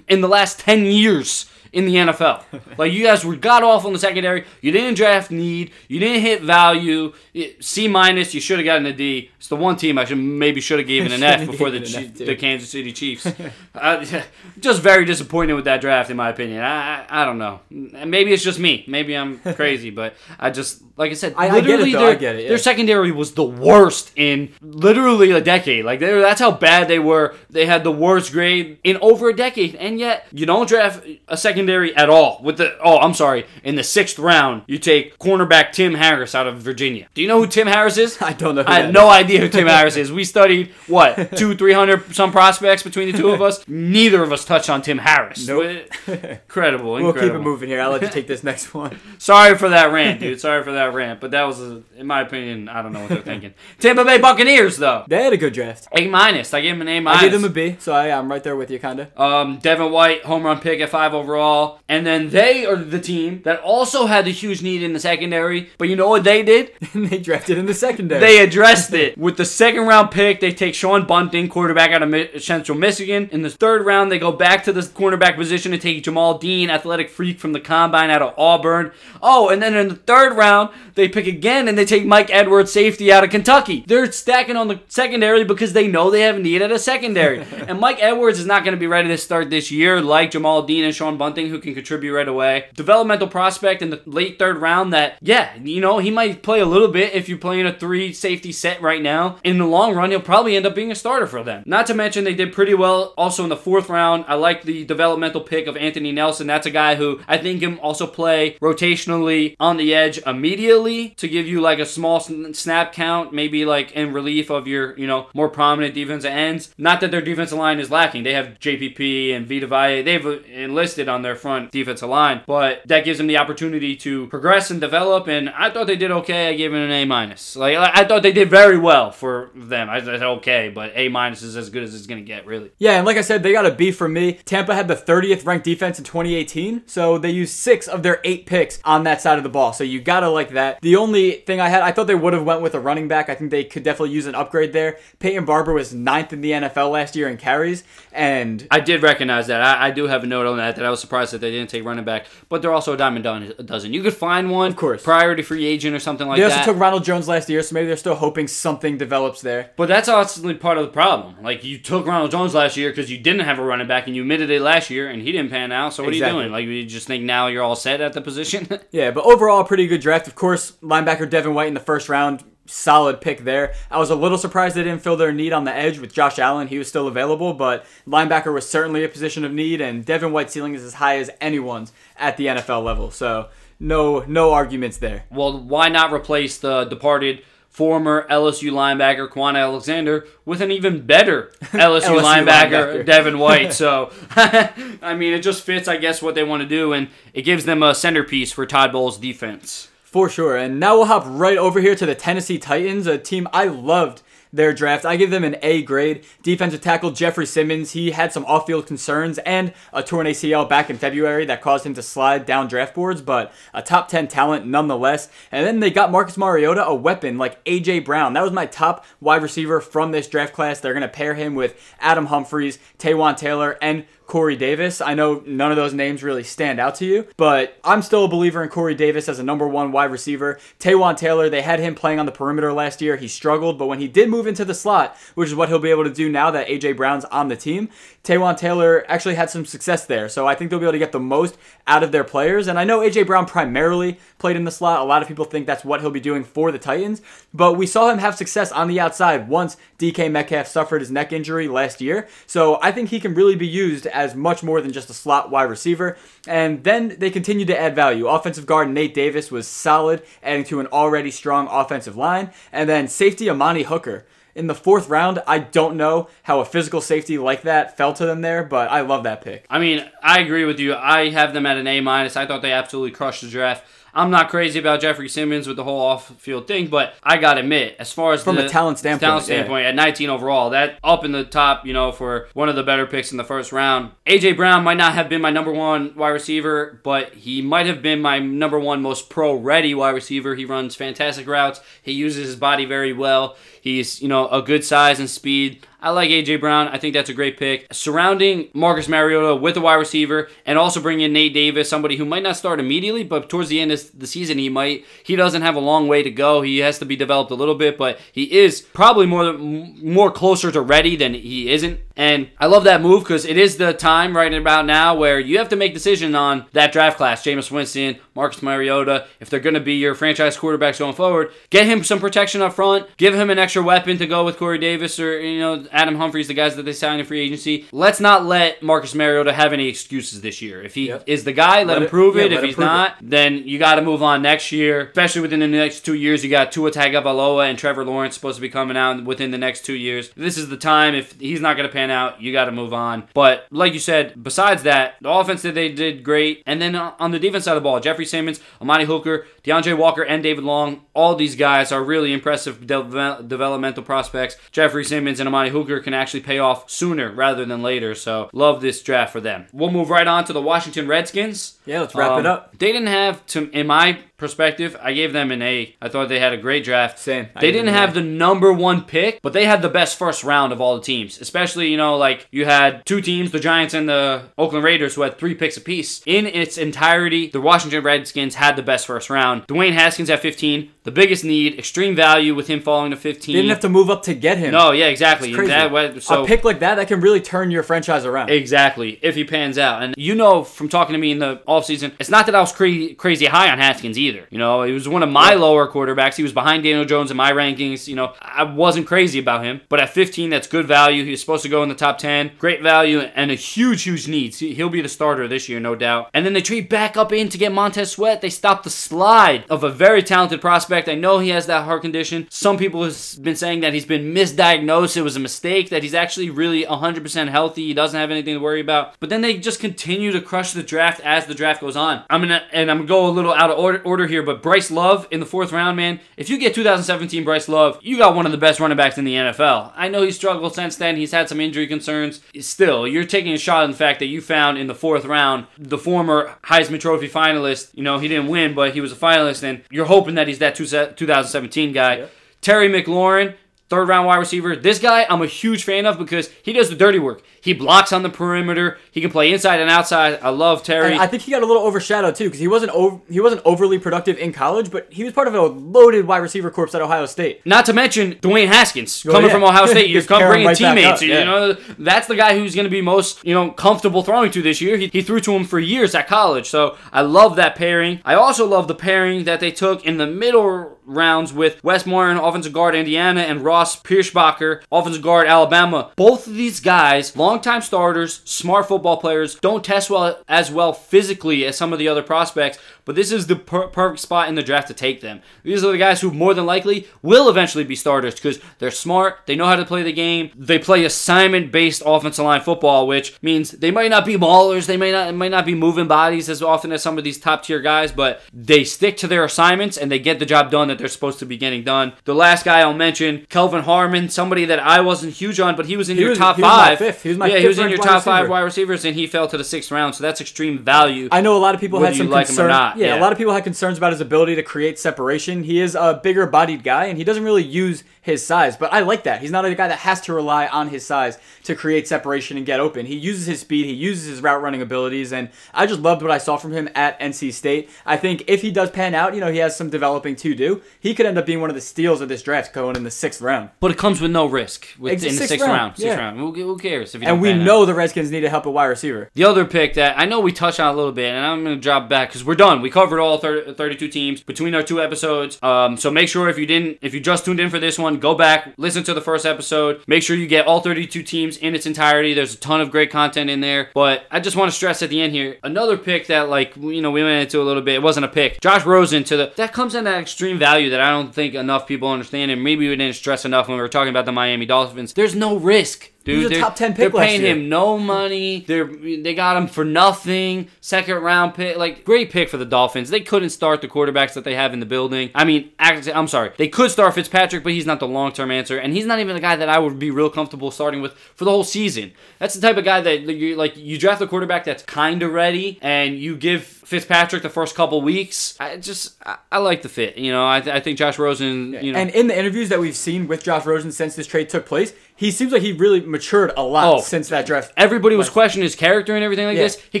in the last 10 years in the NFL. like you guys were god awful in the secondary. You didn't draft need. You didn't hit value. C minus. You should have gotten a D. It's the one team I should maybe should have given an F before the F, the Kansas City Chiefs. uh, just very disappointed with that draft, in my opinion. I I, I don't know. Maybe it's just me. Maybe I'm crazy, but I just like I said, I, I get it. Their, I get it. Yeah. Their secondary was the worst in literally a decade. Like they, that's how bad they were. They had the worst grade in over a decade, and yet you don't draft a secondary at all. With the oh, I'm sorry, in the sixth round, you take cornerback Tim Harris out of Virginia. Do you know who Tim Harris is? I don't know. I had no idea who Tim Harris is. We studied what two, three hundred some prospects between the two of us. Neither of us touched on Tim Harris. Nope. incredible. We'll keep it moving here. I'll let you take this next one. Sorry for that rant, dude. Sorry for that rant, but that was, a, in my opinion, I don't know what they're thinking. Tampa Bay Buccaneers, though. They had a good draft. A minus. I gave them an A minus. I gave them a B, so I, I'm right there with you, kinda. Um, Devin White, home run pick at five overall, and then they are the team that also had the huge need in the secondary. But you know what they did? they drafted in the secondary. They addressed it with the second round pick. They take Sean Bunting, quarterback out of Central Michigan. In the third round, they go back to the cornerback position and take Jamel Dean, athletic freak from the combine out of Auburn. Oh, and then in the third round, they pick again and they take Mike Edwards, safety out of Kentucky. They're stacking on the secondary because they know they have a need at a secondary. and Mike Edwards is not going to be ready to start this year like Jamel Dean and Sean Bunting, who can contribute right away. Developmental prospect in the late third round that, yeah, you know, he might play a little bit if you're playing a three safety set right now. In the long run, he'll probably end up being a starter for them. Not to mention, they did pretty well also in the fourth round. I like the developmental pick of Anthony Nelson. That's a guy who I think can also play rotationally on the edge immediately to give you like a small snap count, maybe like in relief of your, you know, more prominent defensive ends. Not that their defensive line is lacking. They have JPP and Vita Vea. They've uh, enlisted on their front defensive line, but that gives them the opportunity to progress and develop. And I thought they did okay. I gave it an A minus. Like I thought they did very well for them. I said okay, but A minus is as good as it's gonna get, really. Yeah, and like I said, they got a B from me. Tampa had the 30th ranked defense in 2018, so they used six of their eight picks on that side of the ball. So you gotta like that. The only thing I had, I thought they would have went with a running back. I think they could definitely use an upgrade there. Peyton Barber was ninth in the NFL last year in carries, and I did recognize that. I, I do have a note on that that I was surprised that they didn't take running back, but they're also a diamond a dozen. You could find one, of course, priority free agent or something like that. They also took Ronald Jones last year, so maybe they're still hoping something develops there. But that's honestly part of the problem. Like you took Ronald Jones last year because you didn't have a running back, and you admitted it last year, and he didn't pan out. So what exactly. are you doing? Like you just think now you're all set at the position? yeah, but overall, pretty good draft. Of course, linebacker Devin White in the first round solid pick there. I was a little surprised they didn't fill their need on the edge with Josh Allen. He was still available, but linebacker was certainly a position of need, and Devin White's ceiling is as high as anyone's at the NFL level. So no no arguments there. Well, why not replace the departed former LSU linebacker Kwon Alexander with an even better LSU, LSU linebacker, linebacker. Devin White. So, I mean, it just fits, I guess, what they want to do, and it gives them a centerpiece for Todd Bowles' defense. For sure. And now we'll hop right over here to the Tennessee Titans, a team I loved their draft. I give them an A grade. Defensive tackle Jeffrey Simmons, he had some off field concerns and a torn ACL back in February that caused him to slide down draft boards, but a top 10 talent nonetheless. And then they got Marcus Mariota, a weapon like A.J. Brown. That was my top wide receiver from this draft class. They're going to pair him with Adam Humphries, Taywan Taylor, and Corey Davis. I know none of those names really stand out to you, but I'm still a believer in Corey Davis as a number one wide receiver. Taywan Taylor, they had him playing on the perimeter last year. He struggled, but when he did move into the slot, which is what he'll be able to do now that AJ Brown's on the team, Taywan Taylor actually had some success there. So I think they'll be able to get the most out of their players. And I know AJ Brown primarily played in the slot. A lot of people think that's what he'll be doing for the Titans, but we saw him have success on the outside once DK Metcalf suffered his neck injury last year. So I think he can really be used as much more than just a slot wide receiver. And then they continued to add value. Offensive guard Nate Davis was solid, adding to an already strong offensive line. And then safety Amani Hooker. In the fourth round, I don't know how a physical safety like that fell to them there, but I love that pick. I mean, I agree with you. I have them at an A minus. I thought they absolutely crushed the draft. I'm not crazy about Jeffrey Simmons with the whole off-field thing, but I gotta admit, as far as From the a talent standpoint, talent yeah. standpoint, at 19 overall, that up in the top, you know, for one of the better picks in the first round. AJ Brown might not have been my number one wide receiver, but he might have been my number one most pro-ready wide receiver. He runs fantastic routes. He uses his body very well. He's, you know, a good size and speed. I like AJ Brown. I think that's a great pick. Surrounding Marcus Mariota with a wide receiver and also bring in Nate Davis, somebody who might not start immediately, but towards the end of the season he might. He doesn't have a long way to go. He has to be developed a little bit, but he is probably more more closer to ready than he isn't. And I love that move because it is the time right about now where you have to make decision on that draft class. Jameis Winston, Marcus Mariota, if they're going to be your franchise quarterbacks going forward, get him some protection up front. Give him an extra weapon to go with Corey Davis or you know Adam Humphries, the guys that they signed in free agency. Let's not let Marcus Mariota have any excuses this year. If he Yep. is the guy, let, Let him prove yeah, it. let if he's prove it. not, then you got to move on next year, especially within the next two years. You got Tua Tagovailoa and Trevor Lawrence supposed to be coming out within the next two years. This is the time. If he's not going to pan out, you got to move on. But like you said, besides that, the offense that they did great, and then on the defense side of the ball, Jeffrey Simmons, Amani Hooker, D'Andre Walker, and David Long. All these guys are really impressive de- developmental prospects. Jeffrey Simmons and Amani Hooker can actually pay off sooner rather than later. So love this draft for them. We'll move right on to the Washington Redskins. Yeah, let's wrap it Um, up. They didn't have to, in my perspective, I gave them an A. I thought they had a great draft. Same. They didn't have A. the number one pick, but they had the best first round of all the teams. Especially, you know, like you had two teams, the Giants and the Oakland Raiders, who had three picks apiece. In its entirety, the Washington Redskins had the best first round. Dwayne Haskins at 15, the biggest need, extreme value with him falling to 15. They didn't have to move up to get him. no, yeah, exactly. That so a pick like that that can really turn your franchise around. Exactly, if he pans out. And you know from talking to me in the offseason, it's not that I was crazy, crazy high on Haskins either. You know, he was one of my lower quarterbacks. He was behind Daniel Jones in my rankings. You know, I wasn't crazy about him. But at 15, that's good value. He was supposed to go in the top 10. Great value and a huge, huge need. He- He'll be the starter this year, no doubt. And then they trade back up in to get Montez Sweat. They stopped the slide of a very talented prospect. I know he has that heart condition. Some people have been saying that he's been misdiagnosed. It was a mistake, that he's actually really 100% healthy. He doesn't have anything to worry about. But then they just continue to crush the draft as the draft goes on. I'm gonna and I'm gonna go a little out of order, order here, but Bryce Love in the fourth round, man. If you get 2017 Bryce Love, you got one of the best running backs in the NFL. I know he's struggled since then. He's had some injury concerns. Still, you're taking a shot at the fact that you found in the fourth round the former Heisman Trophy finalist. You know, he didn't win, but he was a finalist, and you're hoping that he's that 2017 guy. Terry McLaurin, third round wide receiver. This guy I'm a huge fan of because he does the dirty work. He blocks on the perimeter. He can play inside and outside. I love Terry. And I think he got a little overshadowed too because he wasn't over, he wasn't overly productive in college, but he was part of a loaded wide receiver corps at Ohio State. Not to mention Dwayne Haskins Oh, coming yeah. from Ohio State. You're come bringing right teammates. You yeah. know that's the guy who's going to be most you know comfortable throwing to this year. He, he threw to him for years at college, so I love that pairing. I also love the pairing that they took in the middle rounds with Wes Martin, offensive guard Indiana, and Ross Pierschbacher, offensive guard Alabama. Both of these guys, longtime starters, smart football players, don't test well as well physically as some of the other prospects, but this is the per- perfect spot in the draft to take them. These are the guys who more than likely will eventually be starters because they're smart, they know how to play the game, they play assignment based offensive line football, which means they might not be maulers, they may not might not be moving bodies as often as some of these top tier guys, but they stick to their assignments and they get the job done that they're supposed to be getting done. The last guy I'll mention, Kelvin Harmon, somebody that I wasn't huge on, but he was in He your was- top he was my five. fifth. He was my yeah, he was in your top wide five wide receivers, and he fell to the sixth round. So that's extreme value. I know a lot of people Whether had some you like him or concerns. Not, yeah, yeah. a lot of people had concerns about his ability to create separation. He is a bigger bodied guy and he doesn't really use his size, but I like that. He's not a guy that has to rely on his size to create separation and get open. He uses his speed, he uses his route running abilities, and I just loved what I saw from him at NC State. I think if he does pan out, you know, he has some developing to do. He could end up being one of the steals of this draft going in the sixth round. But it comes with no risk with, in the sixth round, round. Sixth yeah. round. Who, who cares if And we pan out? know the Redskins need to help a wide receiver. The other pick that I know we touched on a little bit, and I'm going to drop back because we're done. We covered all 30, 32 teams between our two episodes. Um, so make sure if you didn't, if you just tuned in for this one, go back, listen to the first episode. Make sure you get all 32 teams in its entirety. There's a ton of great content in there. But I just want to stress at the end here another pick that, like, you know, we went into a little bit. It wasn't a pick. Josh Rosen to the that comes in at extreme value that I don't think enough people understand, and maybe we didn't stress enough when we were talking about the Miami Dolphins. There's no risk. Dude, They're- top 10 They're pick last paying year. him no money. They're they got him for nothing. Second round pick, like great pick for the Dolphins. They couldn't start the quarterbacks that they have in the building. I mean, actually, I'm sorry, they could start Fitzpatrick, but he's not the long term answer, and he's not even the guy that I would be real comfortable starting with for the whole season. That's the type of guy that you like. You draft a quarterback that's kind of ready, and you give Fitzpatrick the first couple weeks. I just I, I like the fit. You know, I, th- I think Josh Rosen. You know, And in the interviews that we've seen with Josh Rosen since this trade took place, he seems like he really matured a lot Oh. since that draft. everybody was questioning his character and everything like Yeah. this. He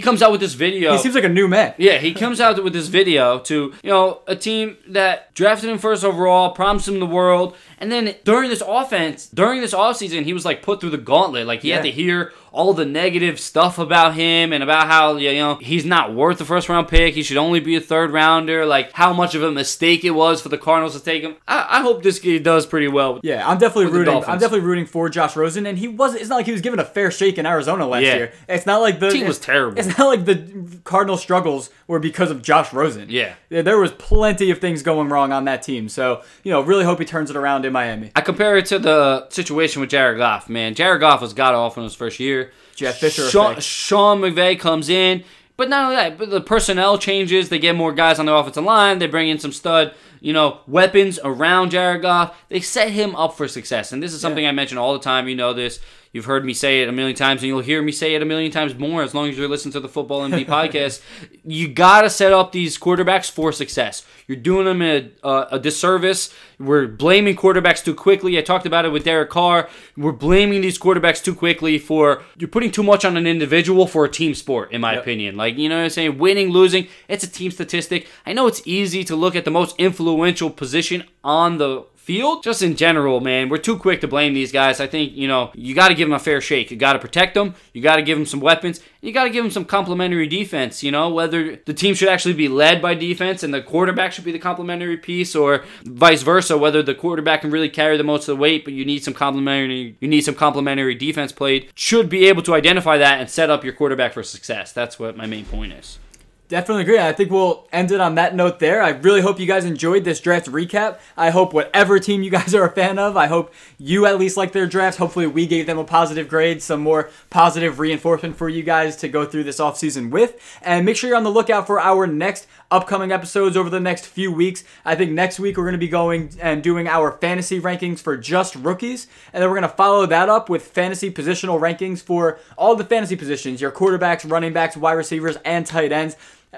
comes out with this video. He seems like a new man. Yeah, he comes out with this video to, you know, a team that drafted him first overall, promised him the world, and then during this offense, during this offseason, he was like put through the gauntlet. Like he had to hear all the negative stuff about him and about how, you know, he's not worth the first round pick. He should only be a third rounder. Like how much of a mistake it was for the Cardinals to take him. I, I hope this kid does pretty well. Yeah, I'm definitely rooting. I'm definitely rooting for Josh Rosen, and he was. It's not like he was given a fair shake in Arizona last Yeah. year. It's not like the Team was terrible. It's not like the Cardinal struggles were because of Josh Rosen. Yeah. there was plenty of things going wrong on that team. So you know, really hope he turns it around in Miami. I compare it to the situation with Jared Goff, man. Jared Goff was god awful in his first year. Jeff Fisher Sean, effect. Sean McVay comes in, but not only that, but the personnel changes. They get more guys on the offensive line. They bring in some stud, you know, weapons around Jared Goff. They set him up for success, and this is something I mention all the time. You know this. You've heard me say it a million times, and you'll hear me say it a million times more as long as you're listening to the Football MD podcast. You gotta set up these quarterbacks for success. You're doing them a, a, a disservice. We're blaming quarterbacks too quickly. I talked about it with Derek Carr. We're blaming these quarterbacks too quickly for you're putting too much on an individual for a team sport, in my Yep. opinion. Like you know what I'm saying? Winning, losing, it's a team statistic. I know it's easy to look at the most influential position on the field. Just in general, man, we're too quick to blame these guys. I think, you know, you got to give them a fair shake. You got to protect them. You got to give them some weapons. You got to give them some complementary defense, you know, whether the team should actually be led by defense and the quarterback should be the complementary piece or vice versa, whether the quarterback can really carry the most of the weight, but you need some complementary you need some complementary defense played. Should be able to identify that and set up your quarterback for success. That's what my main point is. Definitely agree. I think we'll end it on that note there. I really hope you guys enjoyed this draft recap. I hope whatever team you guys are a fan of, I hope you at least like their drafts. Hopefully, we gave them a positive grade, some more positive reinforcement for you guys to go through this offseason with. And make sure you're on the lookout for our next upcoming episodes over the next few weeks. I think next week we're going to be going and doing our fantasy rankings for just rookies. And then we're going to follow that up with fantasy positional rankings for all the fantasy positions your quarterbacks, running backs, wide receivers, and tight ends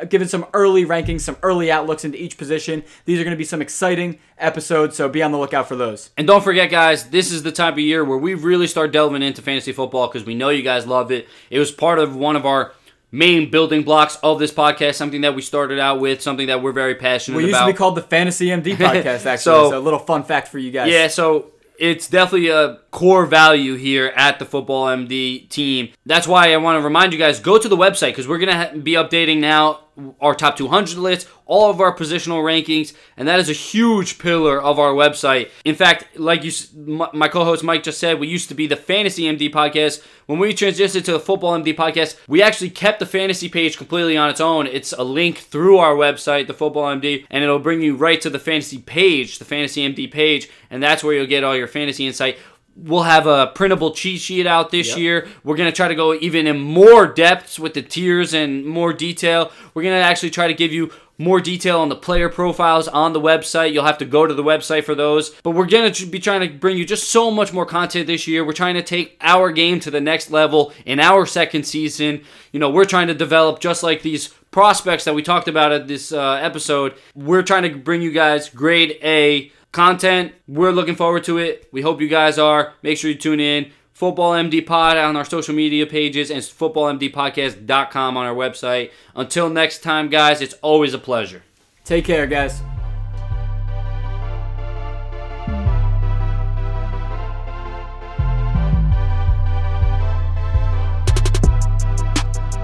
giving some early rankings, some early outlooks into each position. These are going to be some exciting episodes, so be on the lookout for those. And don't forget, guys, this is the time of year where we really start delving into fantasy football because we know you guys love it. It was part of one of our main building blocks of this podcast, something that we started out with, something that we're very passionate about. We used to be called the Fantasy MD podcast, actually. So- so, a little fun fact for you guys. yeah, so it's definitely a core value here at the Football MD team. That's why I want to remind you guys go to the website because we're going to be updating now our top 200 list, all of our positional rankings, and that is a huge pillar of our website. In fact, like you, my co-host Mike just said, we used to be the Fantasy MD podcast. When we transitioned to the Football MD podcast, we actually kept the fantasy page completely on its own. It's a link through our website, the Football MD, and it'll bring you right to the fantasy page, the Fantasy MD page, and that's where you'll get all your fantasy insight we'll have a printable cheat sheet out this yep. year. We're going to try to go even in more depths with the tiers and more detail. We're going to actually try to give you more detail on the player profiles on the website. You'll have to go to the website for those. But we're going to be trying to bring you just so much more content this year. We're trying to take our game to the next level in our second season. You know, we're trying to develop just like these prospects that we talked about at this uh, episode. We're trying to bring you guys grade A content. We're looking forward to it. We hope you guys are. Make sure you tune in. Football MD Pod on our social media pages and footballmdpodcast.com on our website. Until next time, guys, it's always a pleasure. Take care, guys.